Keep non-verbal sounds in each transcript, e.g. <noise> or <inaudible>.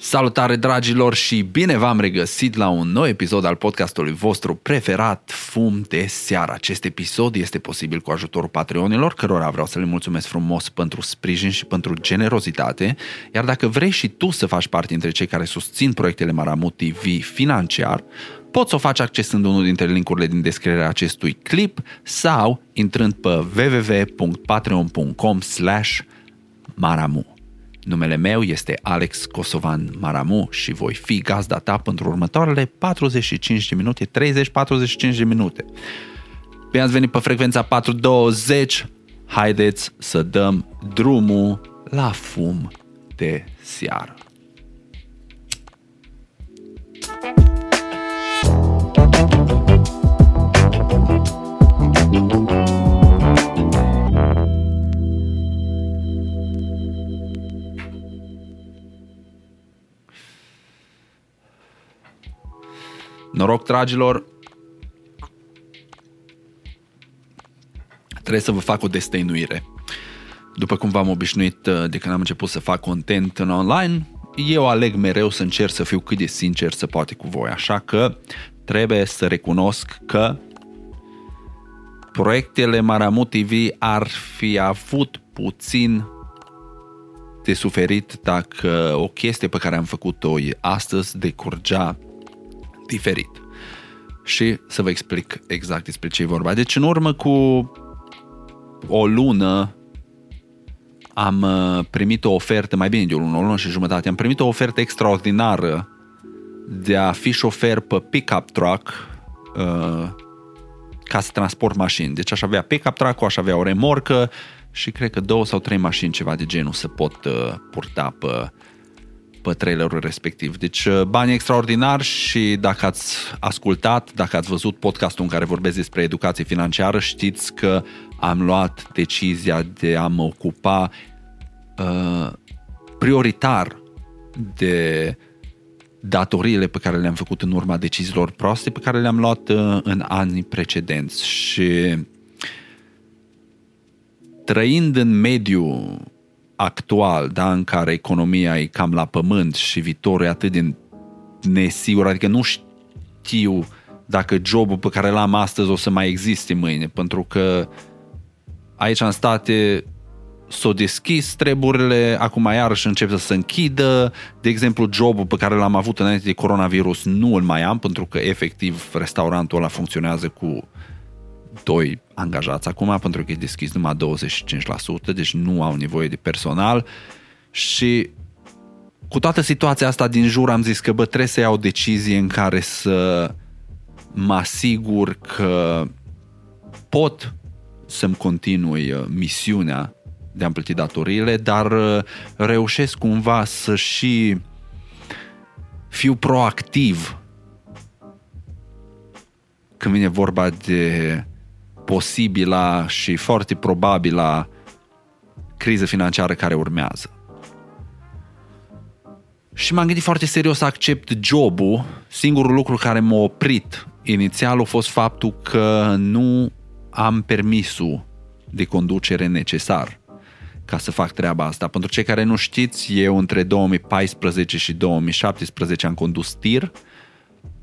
Salutare dragilor și bine v-am regăsit la un nou episod al podcastului vostru preferat Fum de seară. Acest episod este posibil cu ajutorul Patreonilor, cărora vreau să le mulțumesc frumos pentru sprijin și pentru generozitate, iar dacă vrei și tu să faci parte dintre cei care susțin proiectele Maramut TV financiar, poți să o faci accesând unul dintre linkurile din descrierea acestui clip sau intrând pe www.patreon.com slash maramu. Numele meu este Alex Kosovan Maramu și voi fi gazda ta pentru următoarele 45 de minute, 30-45 de minute. Bine ați venit pe frecvența 420, haideți să dăm drumul la fum de seară. Noroc, dragilor! Trebuie să vă fac o destăinuire. După cum v-am obișnuit uh, de când am început să fac content în online, eu aleg mereu să încerc să fiu cât de sincer să poate cu voi. Așa că trebuie să recunosc că proiectele Maramut TV ar fi avut puțin de suferit dacă o chestie pe care am făcut-o astăzi decurgea diferit. Și să vă explic exact despre ce e vorba. Deci în urmă cu o lună am uh, primit o ofertă, mai bine de o lună, o lună și jumătate, am primit o ofertă extraordinară de a fi șofer pe pick-up truck uh, ca să transport mașini. Deci aș avea pick-up truck aș avea o remorcă și cred că două sau trei mașini, ceva de genul, să pot uh, purta pe pe trailerul respectiv. Deci uh, bani extraordinari și dacă ați ascultat, dacă ați văzut podcastul în care vorbesc despre educație financiară, știți că am luat decizia de a mă ocupa uh, prioritar de datoriile pe care le-am făcut în urma deciziilor proaste pe care le-am luat uh, în anii precedenți și trăind în mediul actual, da, în care economia e cam la pământ și viitorul e atât de nesigur, adică nu știu dacă jobul pe care l-am astăzi o să mai existe mâine, pentru că aici în state s-au deschis treburile, acum iarăși încep să se închidă. De exemplu, jobul pe care l-am avut înainte de coronavirus nu îl mai am, pentru că efectiv restaurantul ăla funcționează cu doi angajați acum pentru că e deschis numai 25%, deci nu au nevoie de personal. Și cu toată situația asta din jur am zis că bă, trebuie să iau o decizie în care să mă asigur că pot să-mi continui uh, misiunea de a-mi plăti datoriile, dar uh, reușesc cumva să și fiu proactiv când vine vorba de posibila și foarte probabilă criză financiară care urmează. Și m-am gândit foarte serios să accept jobul. Singurul lucru care m-a oprit inițial a fost faptul că nu am permisul de conducere necesar ca să fac treaba asta. Pentru cei care nu știți, eu între 2014 și 2017 am condus tir,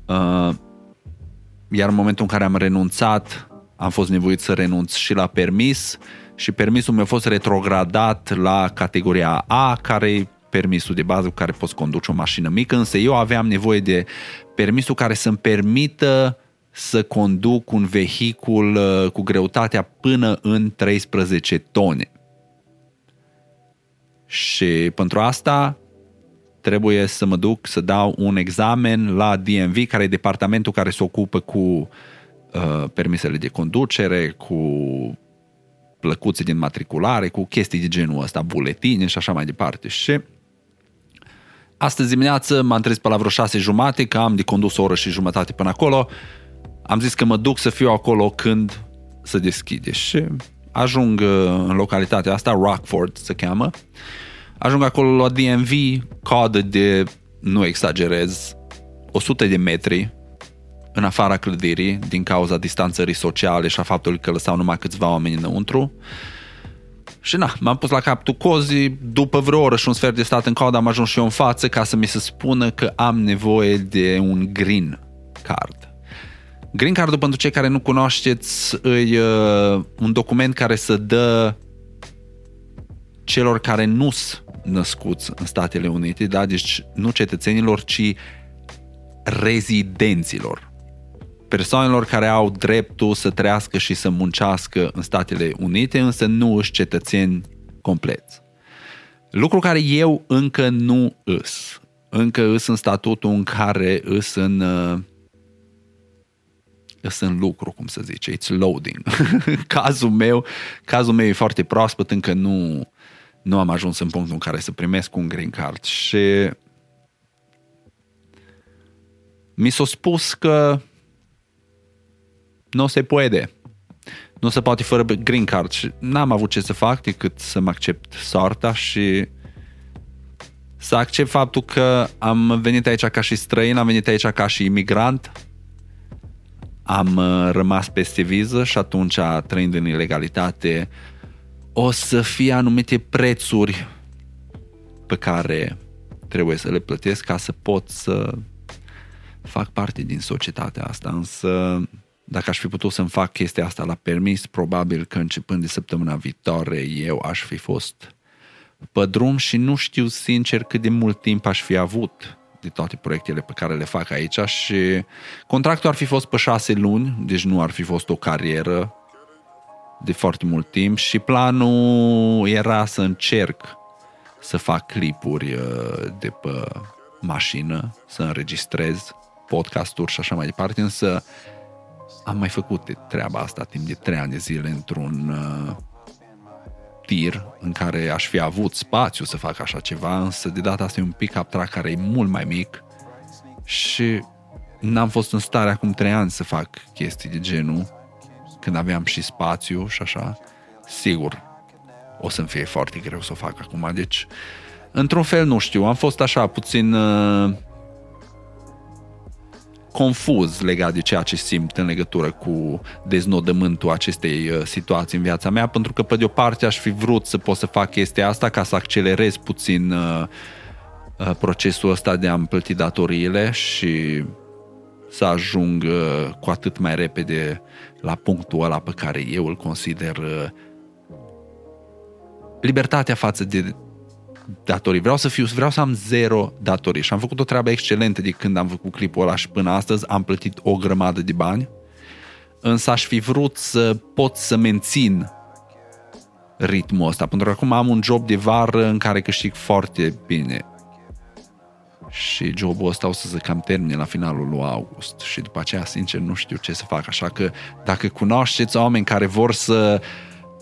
uh, iar în momentul în care am renunțat am fost nevoit să renunț și la permis și permisul mi-a fost retrogradat la categoria A, care e permisul de bază cu care poți conduce o mașină mică, însă eu aveam nevoie de permisul care să-mi permită să conduc un vehicul uh, cu greutatea până în 13 tone. Și pentru asta trebuie să mă duc să dau un examen la DMV, care e departamentul care se ocupă cu Uh, permisele de conducere, cu plăcuțe din matriculare, cu chestii de genul ăsta, buletine și așa mai departe. Și astăzi dimineață m-am trezit pe la vreo șase jumate, că am de condus o oră și jumătate până acolo. Am zis că mă duc să fiu acolo când se deschide și ajung uh, în localitatea asta, Rockford se cheamă, ajung acolo la DMV, coadă de, nu exagerez, 100 de metri în afara clădirii din cauza distanțării sociale și a faptului că lăsau numai câțiva oameni înăuntru. Și na, m-am pus la capul cozii, după vreo oră și un sfert de stat în caudă am ajuns și eu în față ca să mi se spună că am nevoie de un green card. Green card pentru cei care nu cunoașteți, e uh, un document care să dă celor care nu sunt născuți în Statele Unite, da? deci nu cetățenilor, ci rezidenților. Persoanelor care au dreptul să trăiască și să muncească în Statele Unite, însă nu își cetățeni compleți. Lucru care eu încă nu îs. Încă îs în statutul în care îs în uh, îs în lucru, cum să zice, it's loading. <laughs> cazul meu, cazul meu e foarte proaspăt, încă nu, nu am ajuns în punctul în care să primesc un green card și mi s-a spus că nu se poate. Nu se poate fără green card și n-am avut ce să fac decât să mă accept soarta și să accept faptul că am venit aici ca și străin, am venit aici ca și imigrant, am uh, rămas peste viză și atunci, trăind în ilegalitate, o să fie anumite prețuri pe care trebuie să le plătesc ca să pot să fac parte din societatea asta. Însă, dacă aș fi putut să-mi fac chestia asta la permis, probabil că începând de săptămâna viitoare eu aș fi fost pe drum și nu știu sincer cât de mult timp aș fi avut de toate proiectele pe care le fac aici și contractul ar fi fost pe șase luni, deci nu ar fi fost o carieră de foarte mult timp și planul era să încerc să fac clipuri uh, de pe mașină, să înregistrez podcasturi și așa mai departe, însă am mai făcut treaba asta timp de trei ani de zile într-un uh, tir în care aș fi avut spațiu să fac așa ceva, însă de data asta e un pick-up track care e mult mai mic și n-am fost în stare acum trei ani să fac chestii de genul când aveam și spațiu și așa. Sigur, o să-mi fie foarte greu să o fac acum, deci într-un fel nu știu, am fost așa puțin uh, confuz legat de ceea ce simt în legătură cu deznodământul acestei uh, situații în viața mea, pentru că pe de o parte aș fi vrut să pot să fac chestia asta ca să accelerez puțin uh, uh, procesul ăsta de a-mi plăti datoriile și să ajung cu atât mai repede la punctul ăla pe care eu îl consider libertatea față de datorii. Vreau să fiu, vreau să am zero datorii. Și am făcut o treabă excelentă de când am făcut clipul ăla și până astăzi am plătit o grămadă de bani, însă aș fi vrut să pot să mențin ritmul ăsta, pentru că acum am un job de vară în care câștig foarte bine. Și jobul ăsta o să se cam termine la finalul lui august și după aceea, sincer, nu știu ce să fac, așa că dacă cunoașteți oameni care vor să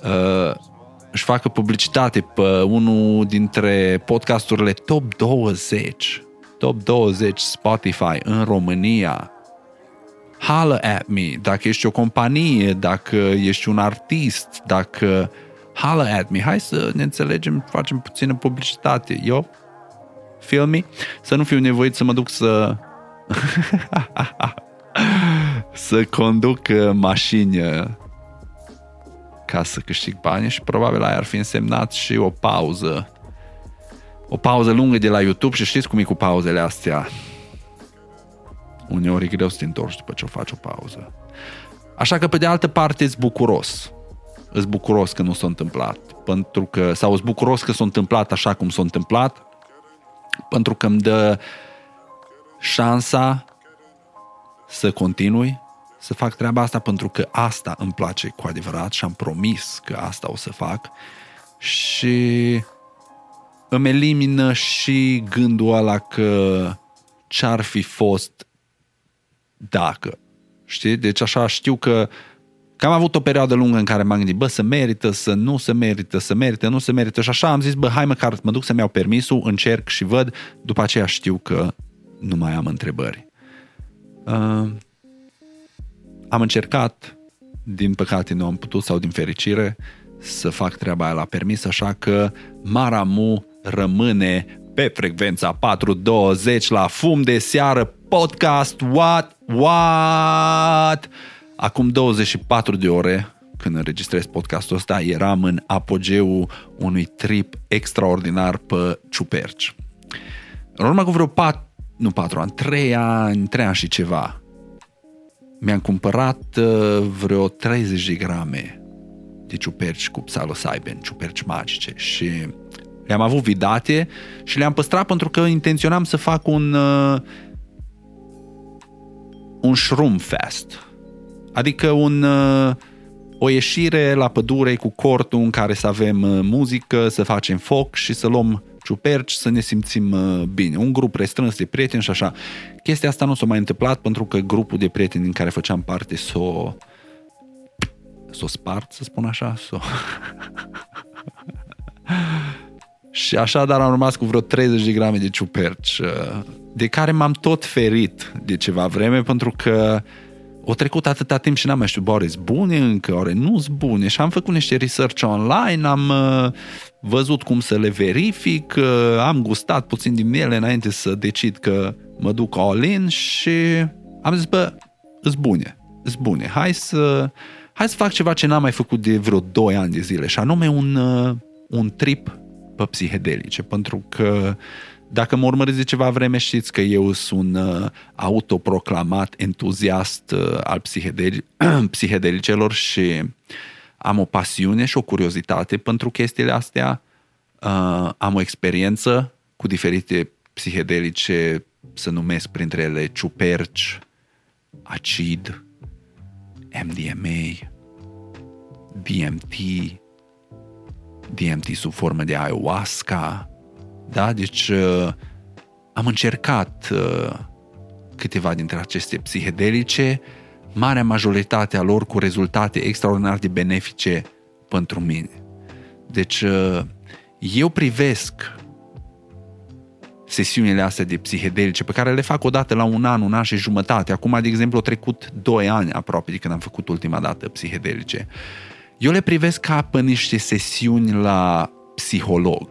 uh, își facă publicitate pe unul dintre podcasturile top 20, top 20 Spotify în România, holler at me, dacă ești o companie, dacă ești un artist, dacă holler at me, hai să ne înțelegem, facem puțină publicitate. Eu, feel me? Să nu fiu nevoit să mă duc să <laughs> să conduc mașini ca să câștig bani și probabil aia ar fi însemnat și o pauză. O pauză lungă de la YouTube și știți cum e cu pauzele astea. Uneori e greu să te întorci după ce o faci o pauză. Așa că, pe de altă parte, îți bucuros. Îți bucuros că nu s-a întâmplat. Pentru că, sau îți bucuros că s-a întâmplat așa cum s-a întâmplat, pentru că îmi dă șansa să continui să fac treaba asta pentru că asta îmi place cu adevărat și am promis că asta o să fac și îmi elimină și gândul ăla că ce-ar fi fost dacă. Știi? Deci așa știu că că am avut o perioadă lungă în care m-am gândit, bă, să merită, să nu se merită, să merită, nu se merită și așa am zis, bă, hai măcar mă duc să-mi iau permisul, încerc și văd, după aceea știu că nu mai am întrebări. Uh, am încercat, din păcate nu am putut sau din fericire, să fac treaba aia la permis, așa că Maramu rămâne pe frecvența 420 la fum de seară podcast What? What? Acum 24 de ore când înregistrez podcastul ăsta, eram în apogeul unui trip extraordinar pe ciuperci. În urmă cu vreo pat, nu patru ani, trei ani, trei ani și ceva, mi-am cumpărat uh, vreo 30 de grame de ciuperci cu psilocybin, ciuperci magice și le-am avut vidate și le-am păstrat pentru că intenționam să fac un uh, un shroom fest. Adică un uh, o ieșire la pădure cu cortul în care să avem uh, muzică, să facem foc și să luăm ciuperci, să ne simțim uh, bine. Un grup restrâns de prieteni și așa. Chestia asta nu s-a mai întâmplat pentru că grupul de prieteni din care făceam parte s-o s-o spart, să spun așa, s-o... <laughs> și așa, dar am rămas cu vreo 30 de grame de ciuperci, uh, de care m-am tot ferit de ceva vreme, pentru că o trecut atâta timp și n-am mai știut, bă, ore bune încă, ore nu sunt bune și am făcut niște research online, am uh, văzut cum să le verific, uh, am gustat puțin din ele înainte să decid că mă duc all-in și am zis, bă, îs bune, îs bune, hai să, hai să fac ceva ce n-am mai făcut de vreo 2 ani de zile și anume un, uh, un trip pe psihedelice, pentru că dacă mă urmăriți de ceva vreme, știți că eu sunt un uh, autoproclamat entuziast uh, al psihedeli- <clears throat> psihedelicelor și am o pasiune și o curiozitate pentru chestiile astea. Uh, am o experiență cu diferite psihedelice, să numesc printre ele ciuperci, acid, MDMA, DMT, DMT sub formă de ayahuasca, da? Deci uh, am încercat uh, câteva dintre aceste psihedelice, marea majoritate a lor cu rezultate extraordinar de benefice pentru mine. Deci uh, eu privesc sesiunile astea de psihedelice pe care le fac o dată la un an, un an și jumătate. Acum, de exemplu, au trecut doi ani aproape de când am făcut ultima dată psihedelice. Eu le privesc ca pe niște sesiuni la psiholog.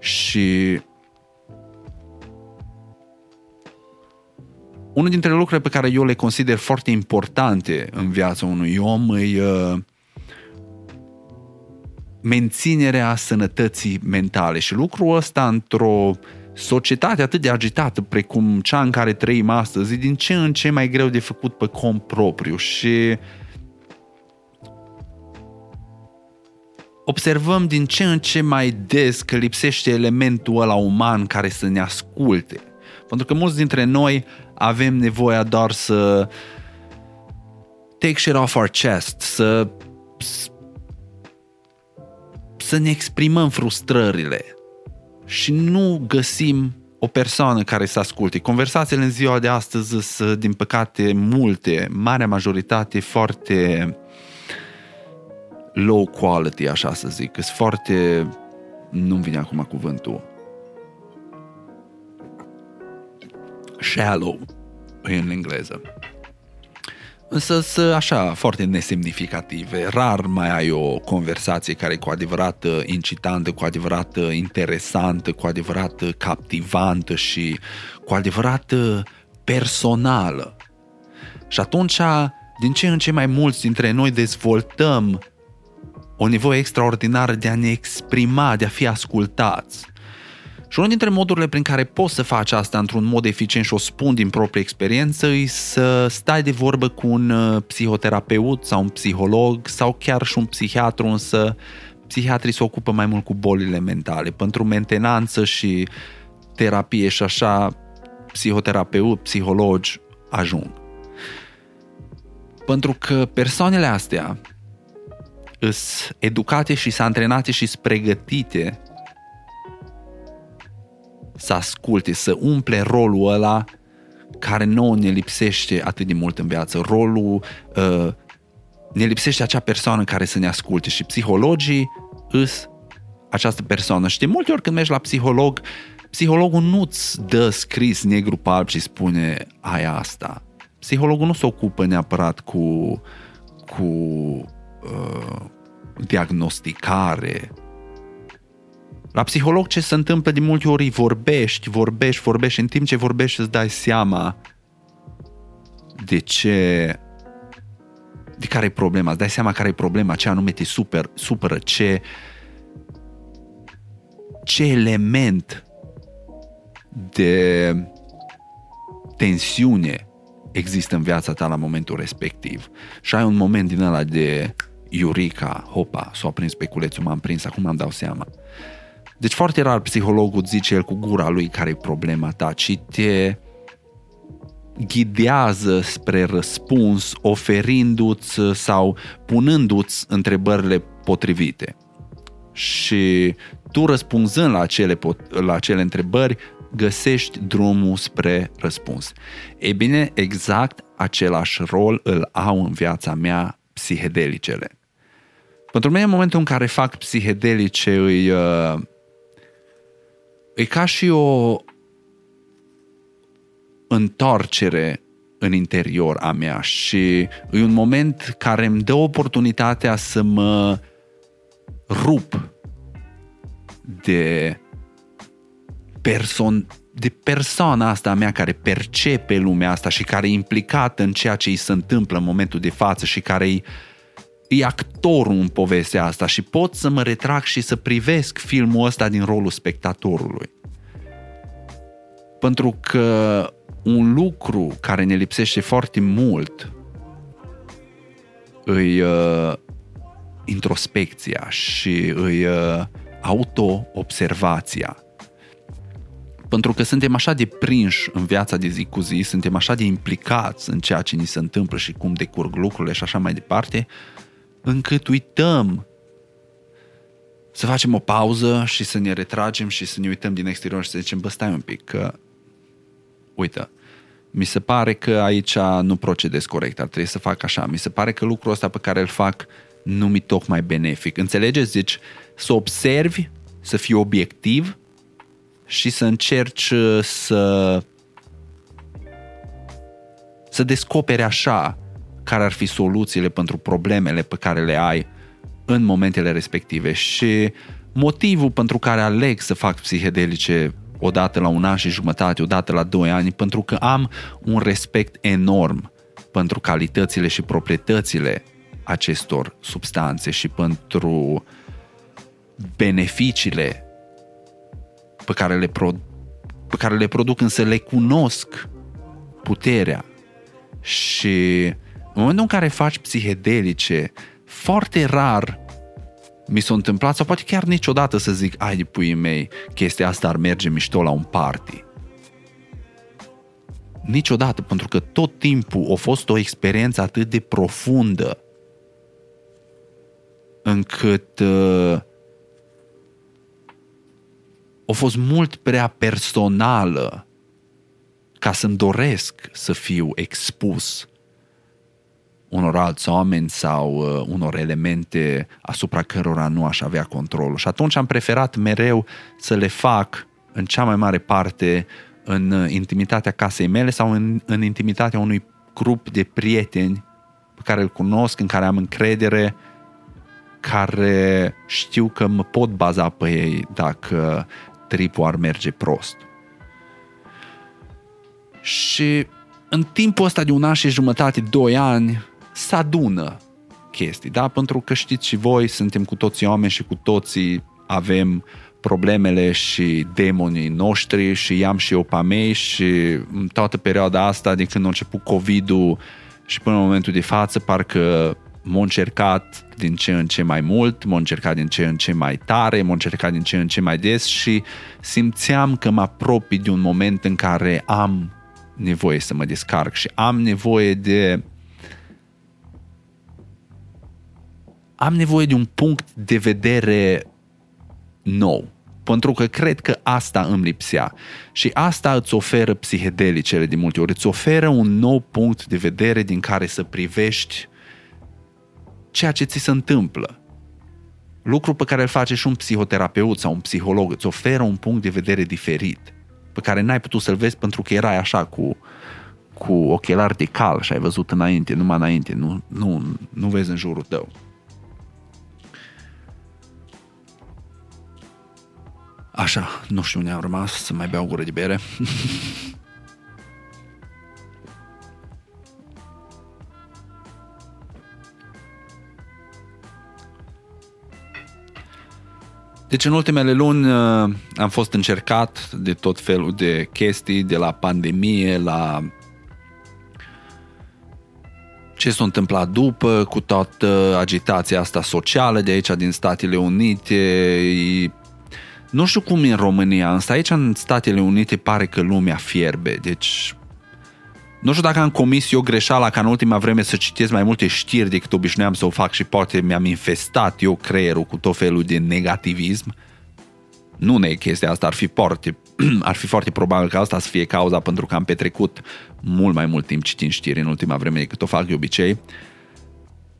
Și unul dintre lucrurile pe care eu le consider foarte importante în viața unui om e uh, menținerea sănătății mentale și lucrul ăsta într-o societate atât de agitată precum cea în care trăim astăzi, e din ce în ce mai greu de făcut pe cont propriu și uh, observăm din ce în ce mai des că lipsește elementul ăla uman care să ne asculte. Pentru că mulți dintre noi avem nevoia doar să take shit off our chest, să să ne exprimăm frustrările și nu găsim o persoană care să asculte. Conversațiile în ziua de astăzi sunt, din păcate, multe, marea majoritate foarte low quality, așa să zic. Sunt foarte... Nu-mi vine acum cuvântul. Shallow în engleză. Însă sunt așa, foarte nesemnificative. Rar mai ai o conversație care e cu adevărat uh, incitantă, cu adevărat uh, interesantă, cu adevărat uh, captivantă și cu adevărat personală. Și atunci, din ce în ce mai mulți dintre noi dezvoltăm o nevoie extraordinară de a ne exprima, de a fi ascultați. Și unul dintre modurile prin care poți să faci asta într-un mod eficient și o spun din proprie experiență e să stai de vorbă cu un uh, psihoterapeut sau un psiholog sau chiar și un psihiatru, însă psihiatrii se ocupă mai mult cu bolile mentale. Pentru mentenanță și terapie și așa, psihoterapeut, psihologi ajung. Pentru că persoanele astea îs educate și sunt antrenate și sunt pregătite să asculte, să umple rolul ăla care nouă ne lipsește atât de mult în viață. Rolul, uh, ne lipsește acea persoană care să ne asculte și psihologii îs această persoană. Și de multe ori când mergi la psiholog, psihologul nu-ți dă scris negru pe alb și spune ai asta. Psihologul nu se ocupă neapărat cu, cu uh, diagnosticare. La psiholog ce se întâmplă de multe ori vorbești, vorbești, vorbești, în timp ce vorbești îți dai seama de ce de care e problema, îți dai seama care e problema, ce anume te super, supără, ce, ce element de tensiune există în viața ta la momentul respectiv. Și ai un moment din ăla de Iurica, hopa, s-a prins pe culețul, m-am prins, acum am dau seama. Deci foarte rar psihologul zice el cu gura lui care e problema ta, ci te ghidează spre răspuns oferindu-ți sau punându-ți întrebările potrivite. Și tu răspunzând la acele, la acele întrebări, găsești drumul spre răspuns. E bine, exact același rol îl au în viața mea psihedelicele. Pentru mine, în momentul în care fac psihedelice, îi, uh, e ca și o întoarcere în interior a mea și e un moment care îmi dă oportunitatea să mă rup de person, de persoana asta a mea care percepe lumea asta și care e implicată în ceea ce îi se întâmplă în momentul de față și care e, e actorul în povestea asta și pot să mă retrag și să privesc filmul ăsta din rolul spectatorului. Pentru că un lucru care ne lipsește foarte mult îi uh, introspecția și îi uh, auto-observația. Pentru că suntem așa de prinși în viața de zi cu zi, suntem așa de implicați în ceea ce ni se întâmplă și cum decurg lucrurile și așa mai departe, încât uităm să facem o pauză și să ne retragem și să ne uităm din exterior și să zicem, bă, stai un pic, că uite, mi se pare că aici nu procedez corect, ar trebui să fac așa, mi se pare că lucrul ăsta pe care îl fac nu mi tocmai benefic. Înțelegeți? Deci să observi, să fii obiectiv și să încerci uh, să să descoperi așa care ar fi soluțiile pentru problemele pe care le ai în momentele respective și motivul pentru care aleg să fac psihedelice odată la un an și jumătate, odată la doi ani, pentru că am un respect enorm pentru calitățile și proprietățile acestor substanțe și pentru beneficiile pe care le, pro- pe care le produc, însă le cunosc puterea. Și în momentul în care faci psihedelice, foarte rar mi s-a întâmplat, sau poate chiar niciodată să zic, ai de puii mei, chestia asta ar merge mișto la un party. Niciodată, pentru că tot timpul a fost o experiență atât de profundă încât uh, a fost mult prea personală ca să-mi doresc să fiu expus unor alți oameni sau uh, unor elemente asupra cărora nu aș avea controlul. Și atunci am preferat mereu să le fac în cea mai mare parte în uh, intimitatea casei mele sau în, în intimitatea unui grup de prieteni pe care îl cunosc, în care am încredere, care știu că mă pot baza pe ei dacă tripul ar merge prost. Și în timpul ăsta de un an și jumătate, doi ani, se adună chestii, da? Pentru că știți și voi, suntem cu toții oameni și cu toții avem problemele și demonii noștri și i-am și eu pe mei și în toată perioada asta, de când a început COVID-ul și până în momentul de față, parcă m-a încercat din ce în ce mai mult, m-a încercat din ce în ce mai tare, m-a încercat din ce în ce mai des și simțeam că mă apropii de un moment în care am nevoie să mă descarc și am nevoie de am nevoie de un punct de vedere nou. Pentru că cred că asta îmi lipsea. Și asta îți oferă psihedelicele de multe ori. Îți oferă un nou punct de vedere din care să privești ceea ce ți se întâmplă. Lucru pe care îl face și un psihoterapeut sau un psiholog. Îți oferă un punct de vedere diferit pe care n-ai putut să-l vezi pentru că erai așa cu, cu ochelari de cal și ai văzut înainte, numai înainte, nu, nu, nu vezi în jurul tău. Așa, nu știu unde am rămas, să mai beau o gură de bere. <laughs> Deci în ultimele luni uh, am fost încercat de tot felul de chestii, de la pandemie, la ce s-a întâmplat după, cu toată agitația asta socială de aici, din Statele Unite, nu știu cum e în România, însă aici în Statele Unite pare că lumea fierbe, deci nu știu dacă am comis eu greșeala ca în ultima vreme să citesc mai multe știri decât obișnuiam să o fac și poate mi-am infestat eu creierul cu tot felul de negativism. Nu ne chestia asta, ar fi foarte, <clears throat> ar fi foarte probabil că asta să fie cauza pentru că am petrecut mult mai mult timp citind știri în ultima vreme decât o fac de obicei.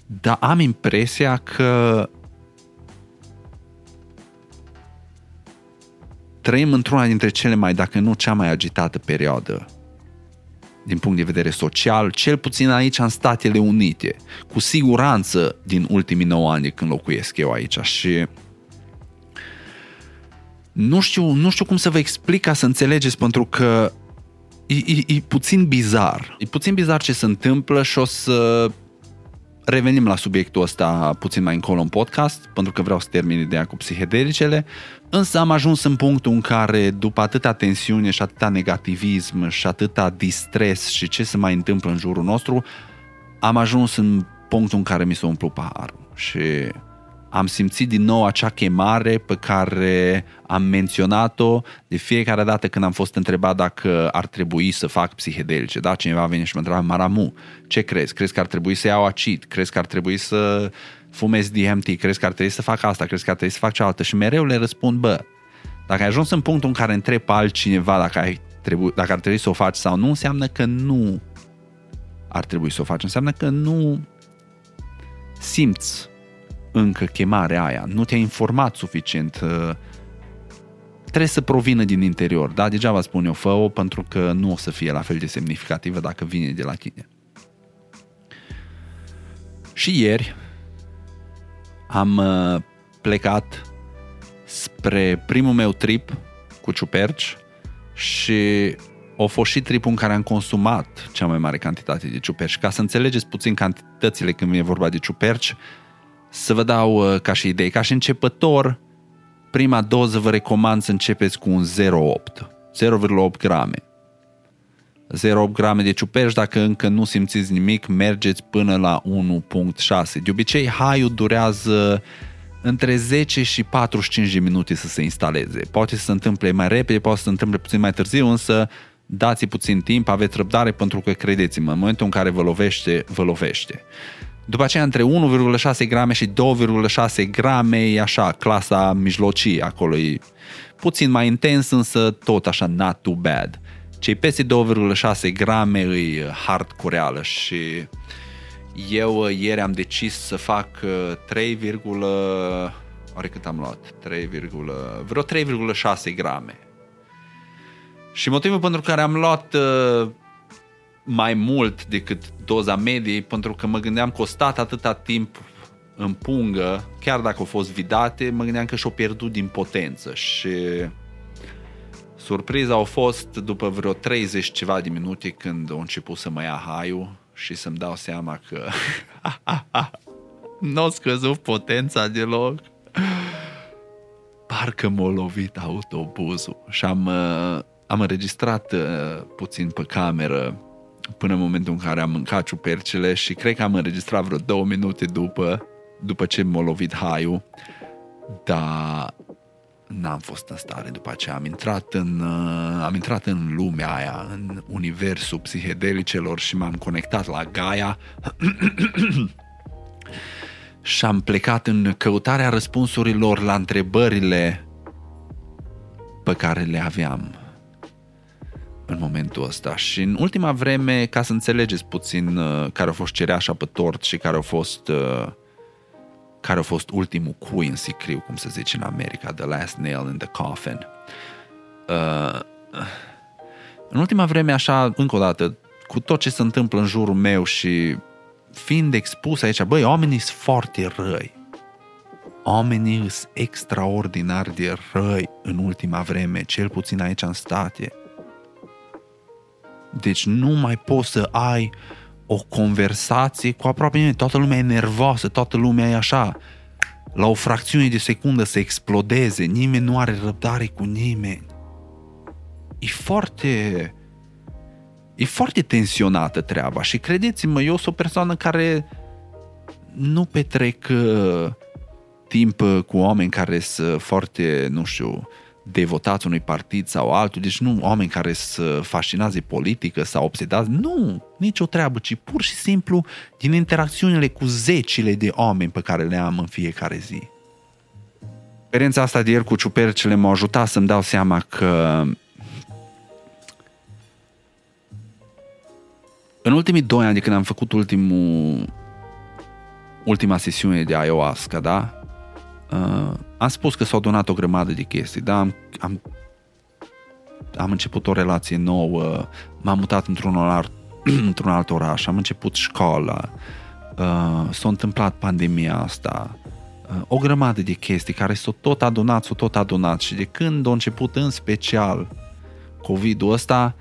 Dar am impresia că trăim într-una dintre cele mai, dacă nu cea mai agitată perioadă din punct de vedere social, cel puțin aici în Statele Unite, cu siguranță din ultimii 9 ani când locuiesc eu aici și nu știu, nu știu cum să vă explic ca să înțelegeți, pentru că e, e, e puțin bizar. E puțin bizar ce se întâmplă și o să revenim la subiectul ăsta puțin mai încolo în podcast, pentru că vreau să termin ideea cu psihedelicele, însă am ajuns în punctul în care, după atâta tensiune și atâta negativism și atâta distres și ce se mai întâmplă în jurul nostru, am ajuns în punctul în care mi s-a umplut paharul. Și am simțit din nou acea chemare pe care am menționat-o de fiecare dată când am fost întrebat dacă ar trebui să fac psihedelice. Da, cineva vine și mă întreba, Maramu, ce crezi? Crezi că ar trebui să iau acid? Crezi că ar trebui să fumez DMT? Crezi că ar trebui să fac asta? Crezi că ar trebui să fac cealaltă? Și mereu le răspund, bă, dacă ai ajuns în punctul în care întreb pe altcineva dacă, ai trebu- dacă ar trebui să o faci sau nu, înseamnă că nu ar trebui să o faci. Înseamnă că nu simți încă chemarea aia, nu te-a informat suficient, uh, trebuie să provină din interior. Da, degeaba spun eu, fă-o pentru că nu o să fie la fel de semnificativă dacă vine de la tine. Și ieri am uh, plecat spre primul meu trip cu ciuperci și o fost și tripul în care am consumat cea mai mare cantitate de ciuperci. Ca să înțelegeți puțin cantitățile când vine vorba de ciuperci, să vă dau uh, ca și idei. Ca și începător, prima doză vă recomand să începeți cu un 0,8. 0,8 grame. 0,8 grame de ciuperci, dacă încă nu simțiți nimic, mergeți până la 1.6. De obicei, haiul durează între 10 și 45 de minute să se instaleze. Poate să se întâmple mai repede, poate să se întâmple puțin mai târziu, însă dați puțin timp, aveți răbdare pentru că credeți-mă, în momentul în care vă lovește, vă lovește. După aceea, între 1,6 grame și 2,6 grame e așa, clasa mijlocie, acolo e puțin mai intens, însă tot așa not too bad. Cei peste 2,6 grame e hardcoreală și eu uh, ieri am decis să fac 3, uh, oare cât am luat? 3, vreo 3,6 grame. Și motivul pentru care am luat uh, mai mult decât doza medie, pentru că mă gândeam că o stat atâta timp în pungă, chiar dacă au fost vidate, mă gândeam că și-o pierdut din potență și surpriza a fost după vreo 30 ceva de minute când au început să mă ia haiul și să-mi dau seama că <laughs> nu a scăzut potența deloc. Parcă m-a lovit autobuzul și am, uh, am înregistrat uh, puțin pe cameră până în momentul în care am mâncat ciupercele și cred că am înregistrat vreo două minute după, după ce m-a lovit haiul, dar n-am fost în stare după aceea. Am intrat în, uh, am intrat în lumea aia, în universul psihedelicelor și m-am conectat la Gaia <clears throat> și am plecat în căutarea răspunsurilor la întrebările pe care le aveam în momentul ăsta. Și în ultima vreme, ca să înțelegeți puțin uh, care a fost cereașa pe tort și care a fost uh, care a fost ultimul cui în sicriu, cum se zice în America, the last nail in the coffin. Uh, în ultima vreme, așa, încă o dată, cu tot ce se întâmplă în jurul meu și fiind expus aici, băi, oamenii sunt foarte răi. Oamenii sunt extraordinar de răi în ultima vreme, cel puțin aici în state. Deci nu mai poți să ai o conversație cu aproape nimeni. Toată lumea e nervoasă, toată lumea e așa. la o fracțiune de secundă să explodeze, nimeni nu are răbdare cu nimeni. E foarte... E foarte tensionată treaba și credeți-mă, eu sunt o persoană care nu petrec uh, timp uh, cu oameni care sunt foarte, nu știu, devotați unui partid sau altul, deci nu oameni care să fascinați de politică sau obsedați, nu, nicio treabă, ci pur și simplu din interacțiunile cu zecile de oameni pe care le am în fiecare zi. Experiența asta de ieri cu ciupercele m-a ajutat să-mi dau seama că în ultimii doi ani de când am făcut ultimul, ultima sesiune de ayahuasca, da? Uh, am spus că s-au donat o grămadă de chestii, da? Am, am, am început o relație nouă, m-am mutat într-un alt, <clears throat> într-un alt oraș, am început școala, uh, s-a întâmplat pandemia asta, uh, o grămadă de chestii care s-au tot adunat, s-au tot adunat și de când a început în special COVID-ul ăsta,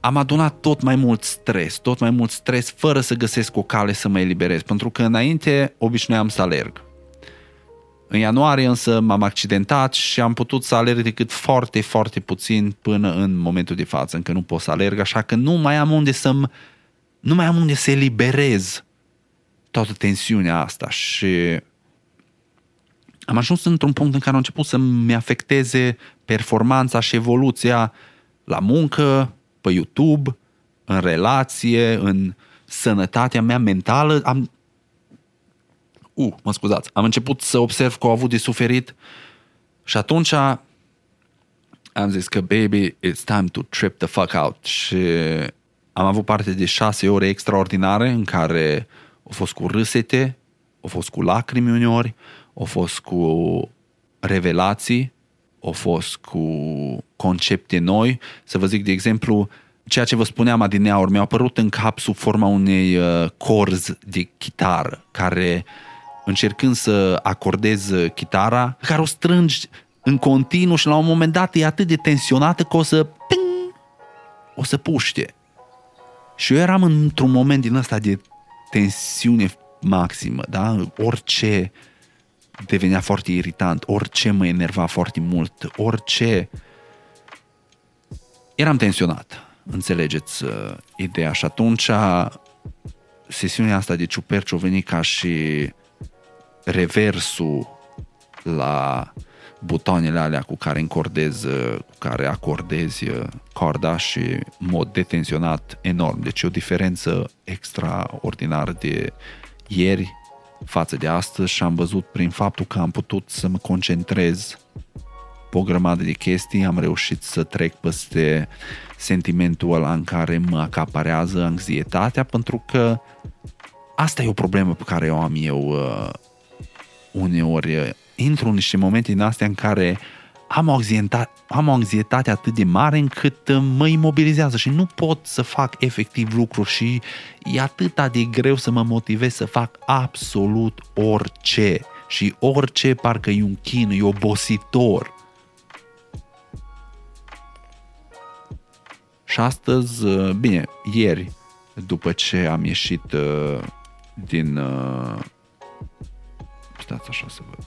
am adunat tot mai mult stres, tot mai mult stres fără să găsesc o cale să mă eliberez, pentru că înainte obișnuiam să alerg în ianuarie însă m-am accidentat și am putut să alerg decât foarte, foarte puțin până în momentul de față, încă nu pot să alerg, așa că nu mai am unde să nu mai am unde să eliberez toată tensiunea asta și am ajuns într-un punct în care a început să-mi afecteze performanța și evoluția la muncă, pe YouTube, în relație, în sănătatea mea mentală. Am, uh, mă scuzați, am început să observ că au avut de suferit și atunci am zis că baby, it's time to trip the fuck out și am avut parte de șase ore extraordinare în care au fost cu râsete, au fost cu lacrimi uneori, au fost cu revelații, au fost cu concepte noi. Să vă zic, de exemplu, ceea ce vă spuneam adineauri, mi-au apărut în cap sub forma unei uh, corzi de chitară, care uh, încercând să acordez chitara, care o strângi în continuu și la un moment dat e atât de tensionată că o să ping, o să puște. Și eu eram într-un moment din ăsta de tensiune maximă, da? Orice devenea foarte irritant, orice mă enerva foarte mult, orice... Eram tensionat, înțelegeți uh, ideea și atunci sesiunea asta de ciuperci a venit ca și reversul la butoanele alea cu care încordezi, cu care acordezi corda și mod detenționat enorm. Deci e o diferență extraordinar de ieri față de astăzi și am văzut prin faptul că am putut să mă concentrez pe o grămadă de chestii, am reușit să trec peste sentimentul ăla în care mă acaparează anxietatea, pentru că asta e o problemă pe care o am eu uh, uneori intru în niște momente din astea în care am o, anxietate, am o anxietate atât de mare încât uh, mă imobilizează și nu pot să fac efectiv lucruri și e atât de greu să mă motivez să fac absolut orice și orice parcă e un chin, e obositor. Și astăzi, uh, bine, ieri, după ce am ieșit uh, din stați așa să văd.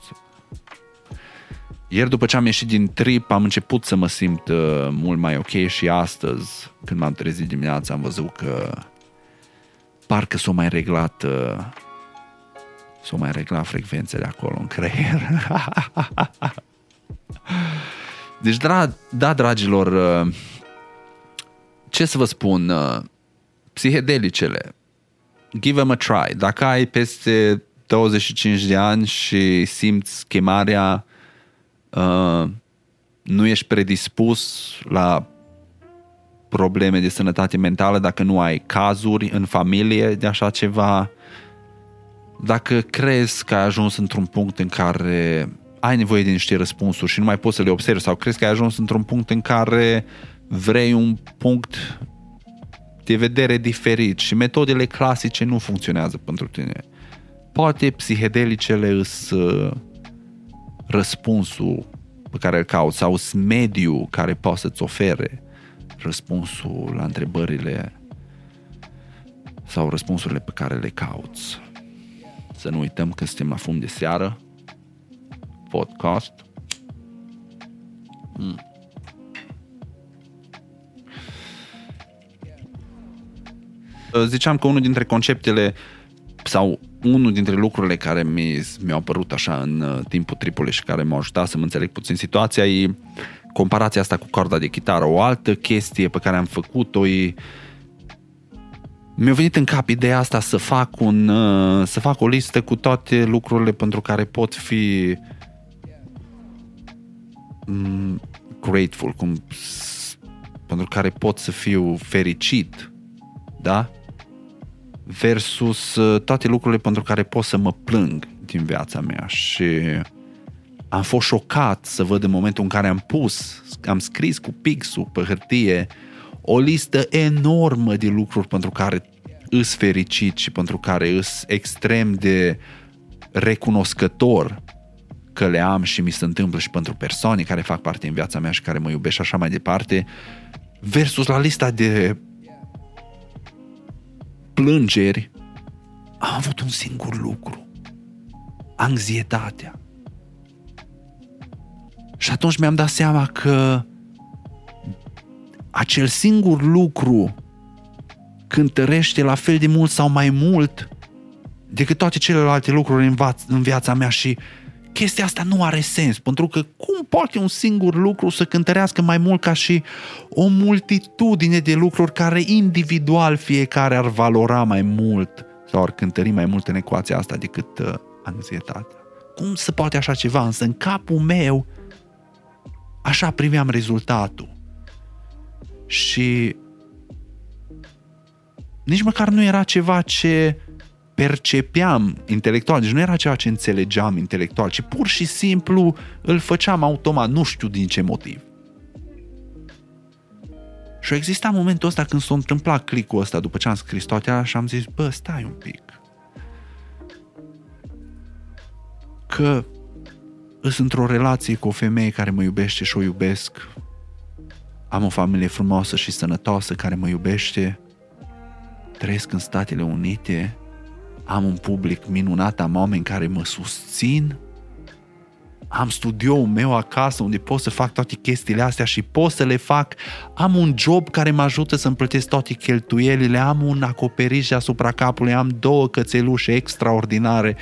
Ieri după ce am ieșit din trip am început să mă simt uh, mult mai ok și astăzi când m-am trezit dimineața am văzut că parcă s-au mai reglat uh, s-au mai reglat frecvențele acolo în creier. <laughs> deci, dra- da, dragilor, uh, ce să vă spun, uh, psihedelicele, give them a try. Dacă ai peste 25 de ani și simți chemarea, uh, nu ești predispus la probleme de sănătate mentală dacă nu ai cazuri în familie de așa ceva, dacă crezi că ai ajuns într-un punct în care ai nevoie de niște răspunsuri și nu mai poți să le observi sau crezi că ai ajuns într-un punct în care vrei un punct de vedere diferit și metodele clasice nu funcționează pentru tine poate psihedelicele îs uh, răspunsul pe care îl cauți sau mediul care poate să-ți ofere răspunsul la întrebările sau răspunsurile pe care le cauți. Să nu uităm că suntem la fum de seară. Podcast. Mm. Ziceam că unul dintre conceptele sau unul dintre lucrurile care mi, mi-au apărut așa în uh, timpul tripului și care m-au ajutat să mă înțeleg puțin situația e comparația asta cu corda de chitară. O altă chestie pe care am făcut-o e mi-a venit în cap ideea asta să fac, un, uh, să fac o listă cu toate lucrurile pentru care pot fi mm, grateful, cum, pentru care pot să fiu fericit, da? Versus uh, toate lucrurile pentru care pot să mă plâng din viața mea. Și am fost șocat să văd în momentul în care am pus, am scris cu pixul pe hârtie o listă enormă de lucruri pentru care îs fericit și pentru care îs extrem de recunoscător că le am și mi se întâmplă și pentru persoane care fac parte în viața mea și care mă iubesc și așa mai departe, versus la lista de plângeri, am avut un singur lucru. Anxietatea. Și atunci mi-am dat seama că acel singur lucru cântărește la fel de mult sau mai mult decât toate celelalte lucruri în, vaț- în viața mea și chestia asta nu are sens, pentru că cum poate un singur lucru să cântărească mai mult ca și o multitudine de lucruri care individual fiecare ar valora mai mult sau ar cântări mai mult în ecuația asta decât uh, anxietatea. Cum se poate așa ceva? Însă în capul meu așa priveam rezultatul. Și nici măcar nu era ceva ce percepeam intelectual, deci nu era ceva ce înțelegeam intelectual, ci pur și simplu îl făceam automat, nu știu din ce motiv. Și a existat momentul ăsta când s-a întâmplat clicul ăsta după ce am scris toate alea și am zis, bă, stai un pic. Că sunt într-o relație cu o femeie care mă iubește și o iubesc. Am o familie frumoasă și sănătoasă care mă iubește. Trăiesc în Statele Unite am un public minunat, am oameni care mă susțin, am studioul meu acasă unde pot să fac toate chestiile astea și pot să le fac. Am un job care mă ajută să-mi plătesc toate cheltuielile, am un acoperiș asupra capului, am două cățelușe extraordinare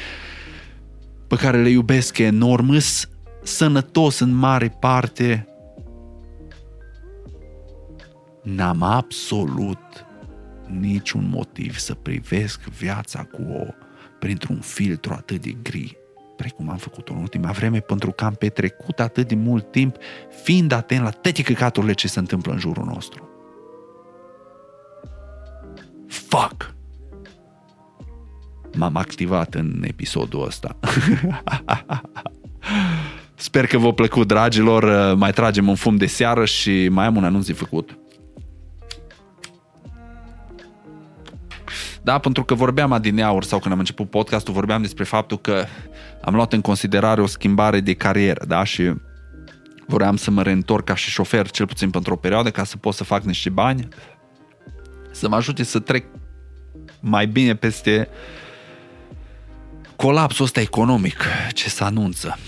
pe care le iubesc enorm, îs sănătos în mare parte. N-am absolut niciun motiv să privesc viața cu o, printr-un filtru atât de gri, precum am făcut-o în ultima vreme, pentru că am petrecut atât de mult timp fiind atent la toate căcaturile ce se întâmplă în jurul nostru. Fuck! M-am activat în episodul ăsta. <laughs> Sper că v-a plăcut, dragilor. Mai tragem un fum de seară și mai am un anunț de făcut. Da, pentru că vorbeam adineauri sau când am început podcastul, vorbeam despre faptul că am luat în considerare o schimbare de carieră, da, și vreau să mă reîntorc ca și șofer, cel puțin pentru o perioadă, ca să pot să fac niște bani, să mă ajute să trec mai bine peste colapsul ăsta economic ce se anunță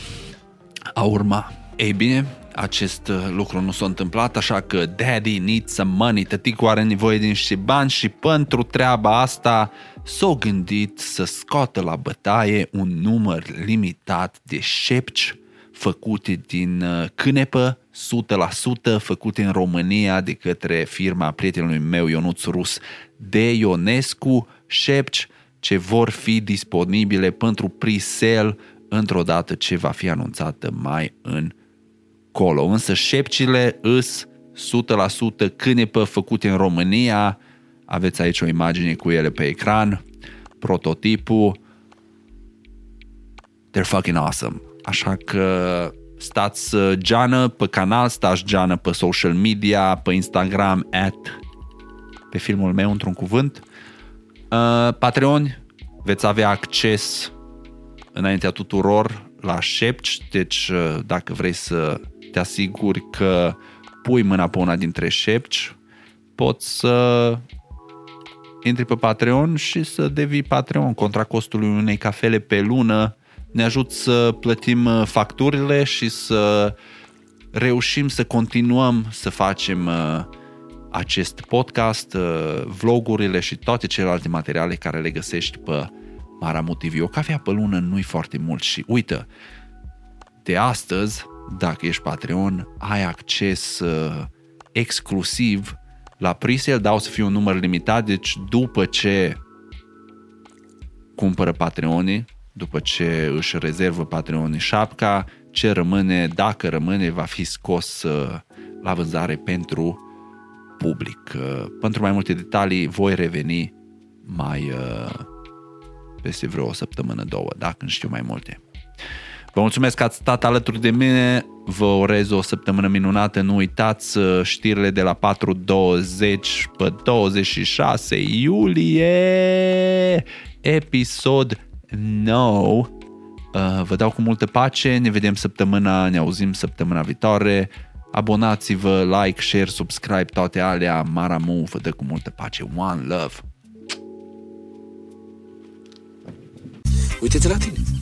a urma. Ei bine, acest uh, lucru nu s-a întâmplat, așa că daddy needs some money, tăticul are nevoie de niște bani și pentru treaba asta s-a gândit să scoată la bătaie un număr limitat de șepci făcute din uh, cânepă, 100% făcute în România de către firma prietenului meu Ionuț Rus. De Ionescu, șepci ce vor fi disponibile pentru pre-sale într-o dată ce va fi anunțată mai în acolo. Însă șepcile îs 100% cânepă făcute în România. Aveți aici o imagine cu ele pe ecran. Prototipul. They're fucking awesome. Așa că stați uh, geană pe canal, stați geană pe social media, pe Instagram, at, pe filmul meu, într-un cuvânt. Uh, Patreon, veți avea acces înaintea tuturor la șepci, deci uh, dacă vrei să te asiguri că pui mâna pe una dintre șepci, poți să intri pe Patreon și să devii Patreon contra costului unei cafele pe lună. Ne ajut să plătim uh, facturile și să reușim să continuăm să facem uh, acest podcast, uh, vlogurile și toate celelalte materiale care le găsești pe Maramu TV. O cafea pe lună nu-i foarte mult și uită, de astăzi, dacă ești Patreon, ai acces uh, exclusiv la presale, dar o să fie un număr limitat, deci după ce cumpără Patreonii, după ce își rezervă Patreonii șapca, ce rămâne, dacă rămâne, va fi scos uh, la vânzare pentru public. Uh, pentru mai multe detalii voi reveni mai uh, peste vreo o săptămână, două, dacă nu știu mai multe. Vă mulțumesc că ați stat alături de mine, vă urez o săptămână minunată, nu uitați uh, știrile de la 4.20 pe 26 iulie, episod nou. Vă dau cu multă pace, ne vedem săptămâna, ne auzim săptămâna viitoare. Abonați-vă, like, share, subscribe, toate alea. Maramu vă dă cu multă pace. One love! Uite-te la tine.